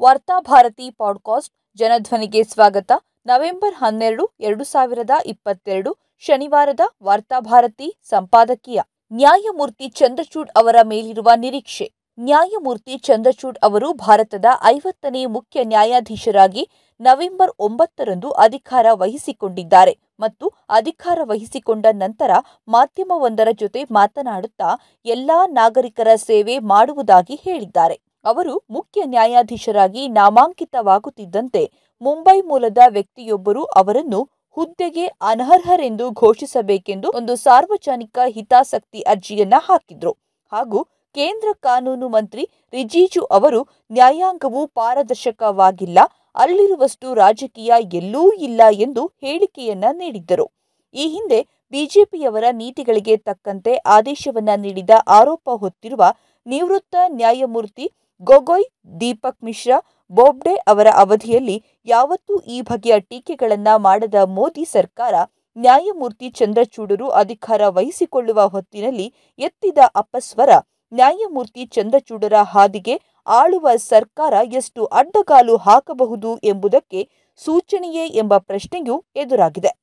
Varthabharati podcast ಜನಧ್ವನಿಗೆ ಸ್ವಾಗತ. November ಹನ್ನೆರಡು, ಎರಡು ಸಾವಿರದ ಇಪ್ಪತ್ತೆರಡು, ಶನಿವಾರದ ವಾರ್ತಾಭಾರತಿ ಸಂಪಾದಕೀಯ. ನ್ಯಾಯಮೂರ್ತಿ ಚಂದ್ರಚೂಡ್ ಅವರ ಮೇಲಿರುವ ನಿರೀಕ್ಷೆ. ನ್ಯಾಯಮೂರ್ತಿ ಚಂದ್ರಚೂಡ್ ಅವರು ಭಾರತದ ಐವತ್ತನೇ ಮುಖ್ಯ ನ್ಯಾಯಾಧೀಶರಾಗಿ ನವೆಂಬರ್ ಒಂಬತ್ತರಂದು ಅಧಿಕಾರ ವಹಿಸಿಕೊಂಡಿದ್ದಾರೆ ಮತ್ತು ಅಧಿಕಾರ ವಹಿಸಿಕೊಂಡ ನಂತರ ಮಾಧ್ಯಮವೊಂದರ ಜೊತೆ ಮಾತನಾಡುತ್ತಾ ಎಲ್ಲಾ ನಾಗರಿಕರ ಸೇವೆ ಮಾಡುವುದಾಗಿ ಹೇಳಿದ್ದಾರೆ. ಅವರು ಮುಖ್ಯ ನ್ಯಾಯಾಧೀಶರಾಗಿ ನಾಮಾಂಕಿತವಾಗುತ್ತಿದ್ದಂತೆ ಮುಂಬೈ ಮೂಲದ ವ್ಯಕ್ತಿಯೊಬ್ಬರು ಅವರನ್ನು ಹುದ್ದೆಗೆ ಅನರ್ಹರೆಂದು ಘೋಷಿಸಬೇಕೆಂದು ಒಂದು ಸಾರ್ವಜನಿಕ ಹಿತಾಸಕ್ತಿ ಅರ್ಜಿಯನ್ನ ಹಾಕಿದ್ರು. ಹಾಗೂ ಕೇಂದ್ರ ಕಾನೂನು ಮಂತ್ರಿ ರಿಜಿಜು ಅವರು ನ್ಯಾಯಾಂಗವು ಪಾರದರ್ಶಕವಾಗಿಲ್ಲ, ಅಲ್ಲಿರುವಷ್ಟು ರಾಜಕೀಯ ಎಲ್ಲೂ ಇಲ್ಲ ಎಂದು ಹೇಳಿಕೆಯನ್ನ ನೀಡಿದ್ದರು. ಈ ಹಿಂದೆ ಬಿಜೆಪಿಯವರ ನೀತಿಗಳಿಗೆ ತಕ್ಕಂತೆ ಆದೇಶವನ್ನ ನೀಡಿದ ಆರೋಪ ಹೊತ್ತಿರುವ ನಿವೃತ್ತ ನ್ಯಾಯಮೂರ್ತಿ ಗೊಗೊಯ್, ದೀಪಕ್ ಮಿಶ್ರಾ, ಬೋಬ್ಡೆ ಅವರ ಅವಧಿಯಲ್ಲಿ ಯಾವತ್ತೂ ಈ ಬಗೆಯ ಟೀಕೆಗಳನ್ನ ಮಾಡದ ಮೋದಿ ಸರ್ಕಾರ ನ್ಯಾಯಮೂರ್ತಿ ಚಂದ್ರಚೂಡರು ಅಧಿಕಾರ ವಹಿಸಿಕೊಳ್ಳುವ ಹೊತ್ತಿನಲ್ಲಿ ಎತ್ತಿದ ಅಪಸ್ವರ. ನ್ಯಾಯಮೂರ್ತಿ ಚಂದ್ರಚೂಡರ ಹಾದಿಗೆ ಆಳುವ ಸರ್ಕಾರ ಎಷ್ಟು ಅಡ್ಡಗಾಲು ಹಾಕಬಹುದು ಎಂಬುದಕ್ಕೆ ಸೂಚನೆಯೇ ಎಂಬ ಪ್ರಶ್ನೆಯೂ ಎದುರಾಗಿದೆ.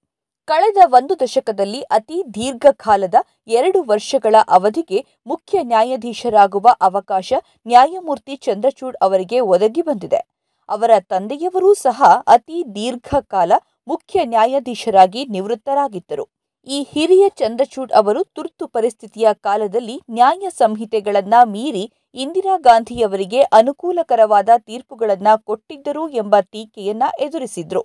ಕಳೆದ ಒಂದು ದಶಕದಲ್ಲಿ ಅತಿ ದೀರ್ಘಕಾಲದ ಎರಡು ವರ್ಷಗಳ ಅವಧಿಗೆ ಮುಖ್ಯ ನ್ಯಾಯಾಧೀಶರಾಗುವ ಅವಕಾಶ ನ್ಯಾಯಮೂರ್ತಿ ಚಂದ್ರಚೂಡ್ ಅವರಿಗೆ ಒದಗಿ ಬಂದಿದೆ. ಅವರ ತಂದೆಯವರೂ ಸಹ ಅತಿ ದೀರ್ಘಕಾಲ ಮುಖ್ಯ ನ್ಯಾಯಾಧೀಶರಾಗಿ ನಿವೃತ್ತರಾಗಿದ್ದರು. ಈ ಹಿರಿಯ ಚಂದ್ರಚೂಡ್ ಅವರು ತುರ್ತು ಪರಿಸ್ಥಿತಿಯ ಕಾಲದಲ್ಲಿ ನ್ಯಾಯ ಸಂಹಿತೆಗಳನ್ನ ಮೀರಿ ಇಂದಿರಾ ಗಾಂಧಿಯವರಿಗೆ ಅನುಕೂಲಕರವಾದ ತೀರ್ಪುಗಳನ್ನ ಕೊಟ್ಟಿದ್ದರು ಎಂಬ ಟೀಕೆಯನ್ನ ಎದುರಿಸಿದ್ರು.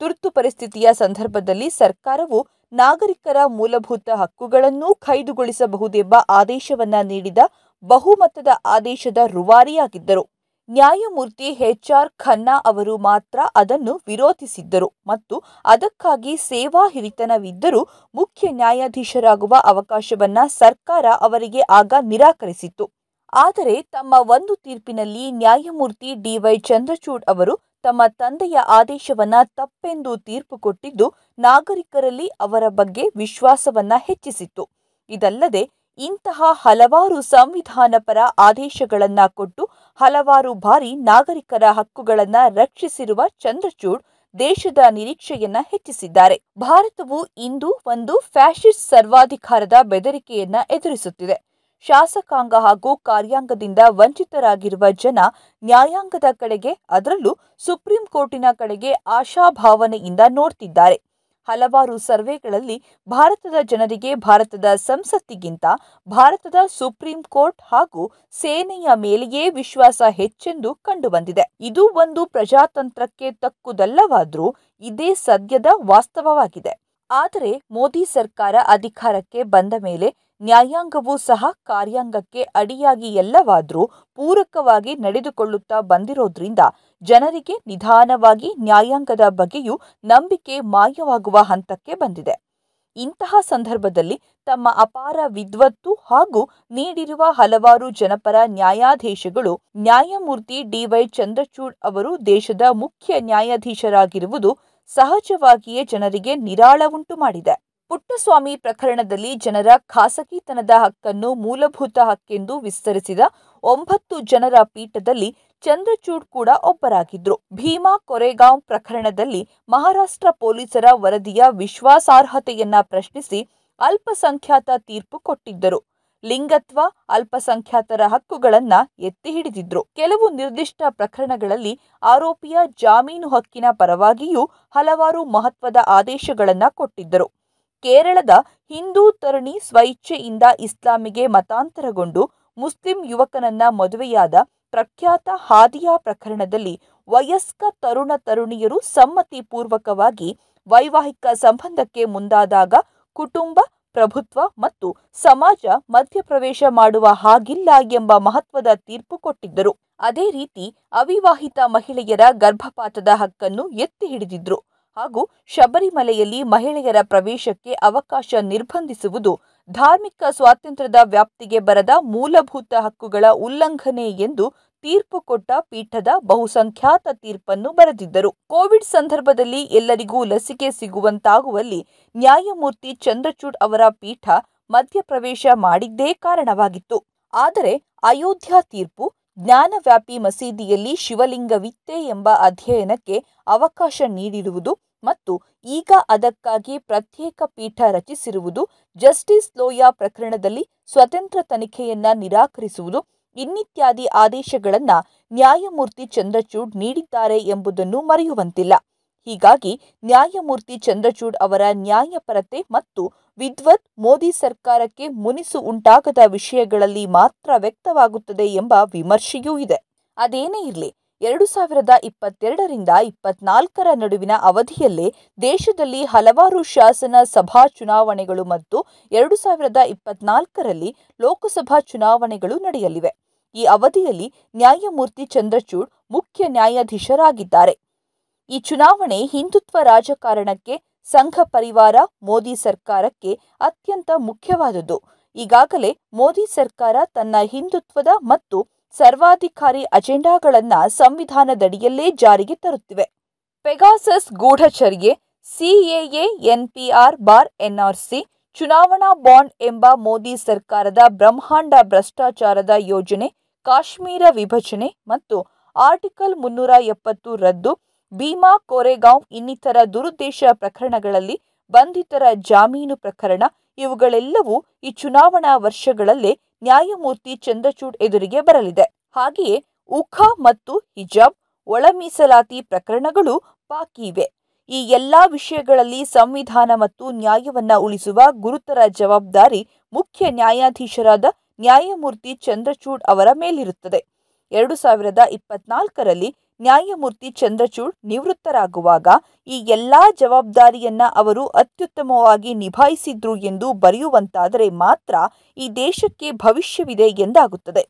ತುರ್ತು ಪರಿಸ್ಥಿತಿಯ ಸಂದರ್ಭದಲ್ಲಿ ಸರ್ಕಾರವು ನಾಗರಿಕರ ಮೂಲಭೂತ ಹಕ್ಕುಗಳನ್ನೂ ಖೈದುಗೊಳಿಸಬಹುದೆಂಬ ಆದೇಶವನ್ನ ನೀಡಿದ ಬಹುಮತದ ಆದೇಶದ ರುವಾರಿಯಾಗಿದ್ದರು. ನ್ಯಾಯಮೂರ್ತಿ ಎಚ್ಆರ್ ಖನ್ನಾ ಅವರು ಮಾತ್ರ ಅದನ್ನು ವಿರೋಧಿಸಿದ್ದರು ಮತ್ತು ಅದಕ್ಕಾಗಿ ಸೇವಾ ಹಿರಿತನವಿದ್ದರೂ ಮುಖ್ಯ ನ್ಯಾಯಾಧೀಶರಾಗುವ ಅವಕಾಶವನ್ನ ಸರ್ಕಾರ ಅವರಿಗೆ ಆಗ ನಿರಾಕರಿಸಿತ್ತು. ಆದರೆ ತಮ್ಮ ಒಂದು ತೀರ್ಪಿನಲ್ಲಿ ನ್ಯಾಯಮೂರ್ತಿ ಡಿವೈ ಚಂದ್ರಚೂಡ್ ಅವರು ತಮ್ಮ ತಂದೆಯ ಆದೇಶವನ್ನ ತಪ್ಪೆಂದು ತೀರ್ಪು ಕೊಟ್ಟಿದ್ದು ನಾಗರಿಕರಲ್ಲಿ ಅವರ ಬಗ್ಗೆ ವಿಶ್ವಾಸವನ್ನ ಹೆಚ್ಚಿಸಿತ್ತು. ಇದಲ್ಲದೆ ಇಂತಹ ಹಲವಾರು ಸಂವಿಧಾನಪರ ಆದೇಶಗಳನ್ನ ಕೊಟ್ಟು ಹಲವಾರು ಬಾರಿ ನಾಗರಿಕರ ಹಕ್ಕುಗಳನ್ನ ರಕ್ಷಿಸಿರುವ ಚಂದ್ರಚೂಡ್ ದೇಶದ ನಿರೀಕ್ಷೆಯನ್ನ ಹೆಚ್ಚಿಸಿದ್ದಾರೆ. ಭಾರತವು ಇಂದು ಒಂದು ಫ್ಯಾಷಿಸ್ಟ್ ಸರ್ವಾಧಿಕಾರದ ಬೆದರಿಕೆಯನ್ನ ಎದುರಿಸುತ್ತಿದೆ. ಶಾಸಕಾಂಗ ಹಾಗೂ ಕಾರ್ಯಾಂಗದಿಂದ ವಂಚಿತರಾಗಿರುವ ಜನ ನ್ಯಾಯಾಂಗದ ಕಡೆಗೆ, ಅದರಲ್ಲೂ ಸುಪ್ರೀಂ ಕೋರ್ಟಿನ ಕಡೆಗೆ ಆಶಾಭಾವನೆಯಿಂದ ನೋಡ್ತಿದ್ದಾರೆ. ಹಲವಾರು ಸರ್ವೆಗಳಲ್ಲಿ ಭಾರತದ ಜನರಿಗೆ ಭಾರತದ ಸಂಸತ್ತಿಗಿಂತ ಭಾರತದ ಸುಪ್ರೀಂ ಕೋರ್ಟ್ ಹಾಗೂ ಸೇನೆಯ ಮೇಲೆಯೇ ವಿಶ್ವಾಸ ಹೆಚ್ಚೆಂದು ಕಂಡುಬಂದಿದೆ. ಇದು ಒಂದು ಪ್ರಜಾತಂತ್ರಕ್ಕೆ ತಕ್ಕುದಲ್ಲವಾದರೂ ಇದೇ ಸದ್ಯದ ವಾಸ್ತವವಾಗಿದೆ. ಆದರೆ ಮೋದಿ ಸರ್ಕಾರ ಅಧಿಕಾರಕ್ಕೆ ಬಂದ ಮೇಲೆ ನ್ಯಾಯಾಂಗವೂ ಸಹ ಕಾರ್ಯಾಂಗಕ್ಕೆ ಅಡಿಯಾಗಿ ಎಲ್ಲವಾದರೂ ಪೂರಕವಾಗಿ ನಡೆದುಕೊಳ್ಳುತ್ತಾ ಬಂದಿರೋದ್ರಿಂದ ಜನರಿಗೆ ನಿಧಾನವಾಗಿ ನ್ಯಾಯಾಂಗದ ಬಗ್ಗೆಯೂ ನಂಬಿಕೆ ಮಾಯವಾಗುವ ಹಂತಕ್ಕೆ ಬಂದಿದೆ. ಇಂತಹ ಸಂದರ್ಭದಲ್ಲಿ ತಮ್ಮ ಅಪಾರ ವಿದ್ವತ್ತು ಹಾಗೂ ನೀಡಿರುವ ಹಲವಾರು ಜನಪರ ನ್ಯಾಯಾಧೀಶಗಳು ನ್ಯಾಯಮೂರ್ತಿ ಡಿವೈ ಚಂದ್ರಚೂಡ್ ಅವರು ದೇಶದ ಮುಖ್ಯ ನ್ಯಾಯಾಧೀಶರಾಗಿರುವುದು ಸಹಜವಾಗಿಯೇ ಜನರಿಗೆ ನಿರಾಳವುಂಟು ಮಾಡಿದೆ ಪುಟ್ಟಸ್ವಾಮಿ ಪ್ರಕರಣದಲ್ಲಿ ಜನರ ಖಾಸಗಿತನದ ಹಕ್ಕನ್ನು ಮೂಲಭೂತ ಹಕ್ಕೆಂದು ವಿಸ್ತರಿಸಿದ ಒಂಬತ್ತು ಜನರ ಪೀಠದಲ್ಲಿ ಚಂದ್ರಚೂಡ್ ಕೂಡ ಒಬ್ಬರಾಗಿದ್ರು. ಭೀಮಾ ಕೊರೆಗಾಂವ್ ಪ್ರಕರಣದಲ್ಲಿ ಮಹಾರಾಷ್ಟ್ರ ಪೊಲೀಸರ ವರದಿಯ ವಿಶ್ವಾಸಾರ್ಹತೆಯನ್ನ ಪ್ರಶ್ನಿಸಿ ಅಲ್ಪಸಂಖ್ಯಾತ ತೀರ್ಪು ಕೊಟ್ಟಿದ್ದರು. ಲಿಂಗತ್ವ, ಅಲ್ಪಸಂಖ್ಯಾತರ ಹಕ್ಕುಗಳನ್ನ ಎತ್ತಿ ಹಿಡಿದಿದ್ರು. ಕೆಲವು ನಿರ್ದಿಷ್ಟ ಪ್ರಕರಣಗಳಲ್ಲಿ ಆರೋಪಿಯ ಜಾಮೀನು ಹಕ್ಕಿನ ಪರವಾಗಿಯೂ ಹಲವಾರು ಮಹತ್ವದ ಆದೇಶಗಳನ್ನ ಕೊಟ್ಟಿದ್ದರು. ಕೇರಳದ ಹಿಂದೂ ತರುಣಿ ಸ್ವಇಚ್ಛೆಯಿಂದ ಇಸ್ಲಾಮಿಗೆ ಮತಾಂತರಗೊಂಡು ಮುಸ್ಲಿಂ ಯುವಕನನ್ನ ಮದುವೆಯಾದ ಪ್ರಖ್ಯಾತ ಹಾದಿಯಾ ಪ್ರಕರಣದಲ್ಲಿ ವಯಸ್ಕ ತರುಣ ತರುಣಿಯರು ಸಮ್ಮತಿ ಪೂರ್ವಕವಾಗಿ ವೈವಾಹಿಕ ಸಂಬಂಧಕ್ಕೆ ಮುಂದಾದಾಗ ಕುಟುಂಬ, ಪ್ರಭುತ್ವ ಮತ್ತು ಸಮಾಜ ಮಧ್ಯಪ್ರವೇಶ ಮಾಡುವ ಹಾಗಿಲ್ಲ ಎಂಬ ಮಹತ್ವದ ತೀರ್ಪು ಕೊಟ್ಟಿದ್ದರು. ಅದೇ ರೀತಿ ಅವಿವಾಹಿತ ಮಹಿಳೆಯರ ಗರ್ಭಪಾತದ ಹಕ್ಕನ್ನು ಎತ್ತಿ ಹಿಡಿದಿದ್ರು. ಹಾಗೂ ಶಬರಿಮಲೆಯಲ್ಲಿ ಮಹಿಳೆಯರ ಪ್ರವೇಶಕ್ಕೆ ಅವಕಾಶ ನಿರ್ಬಂಧಿಸುವುದು ಧಾರ್ಮಿಕ ಸ್ವಾತಂತ್ರ್ಯದ ವ್ಯಾಪ್ತಿಗೆ ಬರದ ಮೂಲಭೂತ ಹಕ್ಕುಗಳ ಉಲ್ಲಂಘನೆ ಎಂದು ತೀರ್ಪು ಕೊಟ್ಟ ಪೀಠದ ಬಹುಸಂಖ್ಯಾತ ತೀರ್ಪನ್ನು ಬರೆದಿದ್ದರು. ಕೋವಿಡ್ ಸಂದರ್ಭದಲ್ಲಿ ಎಲ್ಲರಿಗೂ ಲಸಿಕೆ ಸಿಗುವಂತಾಗುವಲ್ಲಿ ನ್ಯಾಯಮೂರ್ತಿ ಚಂದ್ರಚೂಡ್ ಅವರ ಪೀಠ ಮಧ್ಯಪ್ರವೇಶ ಮಾಡಿದ್ದೇ ಕಾರಣವಾಗಿತ್ತು. ಆದರೆ ಅಯೋಧ್ಯ ತೀರ್ಪು ಜ್ಞಾನವ್ಯಾಪಿ ಮಸೀದಿಯಲ್ಲಿ ಶಿವಲಿಂಗವಿತ್ತೆ ಎಂಬ ಅಧ್ಯಯನಕ್ಕೆ ಅವಕಾಶ ನೀಡಿರುವುದು ಮತ್ತು ಈಗ ಅದಕ್ಕಾಗಿ ಪ್ರತ್ಯೇಕ ಪೀಠ ರಚಿಸಿರುವುದು ಜಸ್ಟಿಸ್ ಲೋಯಾ ಪ್ರಕರಣದಲ್ಲಿ ಸ್ವತಂತ್ರ ತನಿಖೆಯನ್ನ ನಿರಾಕರಿಸುವುದು, ಇನ್ನಿತ್ಯಾದಿ ಆದೇಶಗಳನ್ನು ನ್ಯಾಯಮೂರ್ತಿ ಚಂದ್ರಚೂಡ್ ನೀಡಿದ್ದಾರೆ ಎಂಬುದನ್ನು ಮರೆಯುವಂತಿಲ್ಲ. ಹೀಗಾಗಿ ನ್ಯಾಯಮೂರ್ತಿ ಚಂದ್ರಚೂಡ್ ಅವರ ನ್ಯಾಯಪರತೆ ಮತ್ತು ವಿದ್ವತ್ ಮೋದಿ ಸರ್ಕಾರಕ್ಕೆ ಮುನಿಸು ಉಂಟಾಗದ ವಿಷಯಗಳಲ್ಲಿ ಮಾತ್ರ ವ್ಯಕ್ತವಾಗುತ್ತದೆ ಎಂಬ ವಿಮರ್ಶೆಯೂ ಇದೆ. ಅದೇನೇ ಇರಲಿ, ಎರಡು ಸಾವಿರದ ಇಪ್ಪತ್ತೆರಡರಿಂದ ಇಪ್ಪತ್ನಾಲ್ಕರ ನಡುವಿನ ಅವಧಿಯಲ್ಲೇ ದೇಶದಲ್ಲಿ ಹಲವಾರು ಶಾಸನ ಸಭಾ ಚುನಾವಣೆಗಳು ಮತ್ತು ಎರಡು ಸಾವಿರದ ಇಪ್ಪತ್ನಾಲ್ಕರಲ್ಲಿ ಲೋಕಸಭಾ ಚುನಾವಣೆಗಳು ನಡೆಯಲಿವೆ. ಈ ಅವಧಿಯಲ್ಲಿ ನ್ಯಾಯಮೂರ್ತಿ ಚಂದ್ರಚೂಡ್ ಮುಖ್ಯ ನ್ಯಾಯಾಧೀಶರಾಗಿದ್ದಾರೆ. ಈ ಚುನಾವಣೆ ಹಿಂದುತ್ವ ರಾಜಕಾರಣಕ್ಕೆ, ಸಂಘ ಪರಿವಾರ, ಮೋದಿ ಸರ್ಕಾರಕ್ಕೆ ಅತ್ಯಂತ ಮುಖ್ಯವಾದುದು ಈಗಾಗಲೇ ಮೋದಿ ಸರ್ಕಾರ ತನ್ನ ಹಿಂದುತ್ವದ ಮತ್ತು ಸರ್ವಾಧಿಕಾರಿ ಅಜೆಂಡಾಗಳನ್ನ ಸಂವಿಧಾನದಡಿಯಲ್ಲೇ ಜಾರಿಗೆ ತರುತ್ತಿವೆ. ಪೆಗಾಸಸ್ ಗೂಢಚರ್ಯೆ, ಸಿಎಎ, ಎನ್ಪಿಆರ್ ಬಾರ್, ಎನ್ಆರ್ಸಿ, ಚುನಾವಣಾ ಬಾಂಡ್ ಎಂಬ ಮೋದಿ ಸರ್ಕಾರದ ಬ್ರಹ್ಮಾಂಡ ಭ್ರಷ್ಟಾಚಾರದ ಯೋಜನೆ, ಕಾಶ್ಮೀರ ವಿಭಜನೆ ಮತ್ತು ಆರ್ಟಿಕಲ್ ಮುನ್ನೂರ ಎಪ್ಪತ್ತು ರದ್ದು ಭೀಮಾ, ಕೋರೆಗಾಂವ್ ಇನ್ನಿತರ ದುರುದ್ದೇಶ ಪ್ರಕರಣಗಳಲ್ಲಿ ಬಂಧಿತರ ಜಾಮೀನು ಪ್ರಕರಣ ಇವುಗಳೆಲ್ಲವೂ ಈ ಚುನಾವಣಾ ವರ್ಷಗಳಲ್ಲೇ ನ್ಯಾಯಮೂರ್ತಿ ಚಂದ್ರಚೂಡ್ ಎದುರಿಗೆ ಬರಲಿದೆ. ಹಾಗೆಯೇ ಉಖಾ ಮತ್ತು ಹಿಜಾಬ್ ಒಳ ಮೀಸಲಾತಿ ಪ್ರಕರಣಗಳು ಬಾಕಿ ಇವೆ. ಈ ಎಲ್ಲಾ ವಿಷಯಗಳಲ್ಲಿ ಸಂವಿಧಾನ ಮತ್ತು ನ್ಯಾಯವನ್ನ ಉಳಿಸುವ ಗುರುತರ ಜವಾಬ್ದಾರಿ ಮುಖ್ಯ ನ್ಯಾಯಾಧೀಶರಾದ ನ್ಯಾಯಮೂರ್ತಿ ಚಂದ್ರಚೂಡ್ ಅವರ ಮೇಲಿರುತ್ತದೆ. ಎರಡು ಸಾವಿರದ ಇಪ್ಪತ್ನಾಲ್ಕರಲ್ಲಿ ನ್ಯಾಯಮೂರ್ತಿ ಚಂದ್ರಚೂಡ್ ನಿವೃತ್ತರಾಗುವಾಗ ಈ ಎಲ್ಲಾ ಜವಾಬ್ದಾರಿಯನ್ನ ಅವರು ಅತ್ಯುತ್ತಮವಾಗಿ ನಿಭಾಯಿಸಿದ್ರು ಎಂದು ಬರೆಯುವಂತಾದರೆ ಮಾತ್ರ ಈ ದೇಶಕ್ಕೆ ಭವಿಷ್ಯವಿದೆ ಎಂದಾಗುತ್ತದೆ.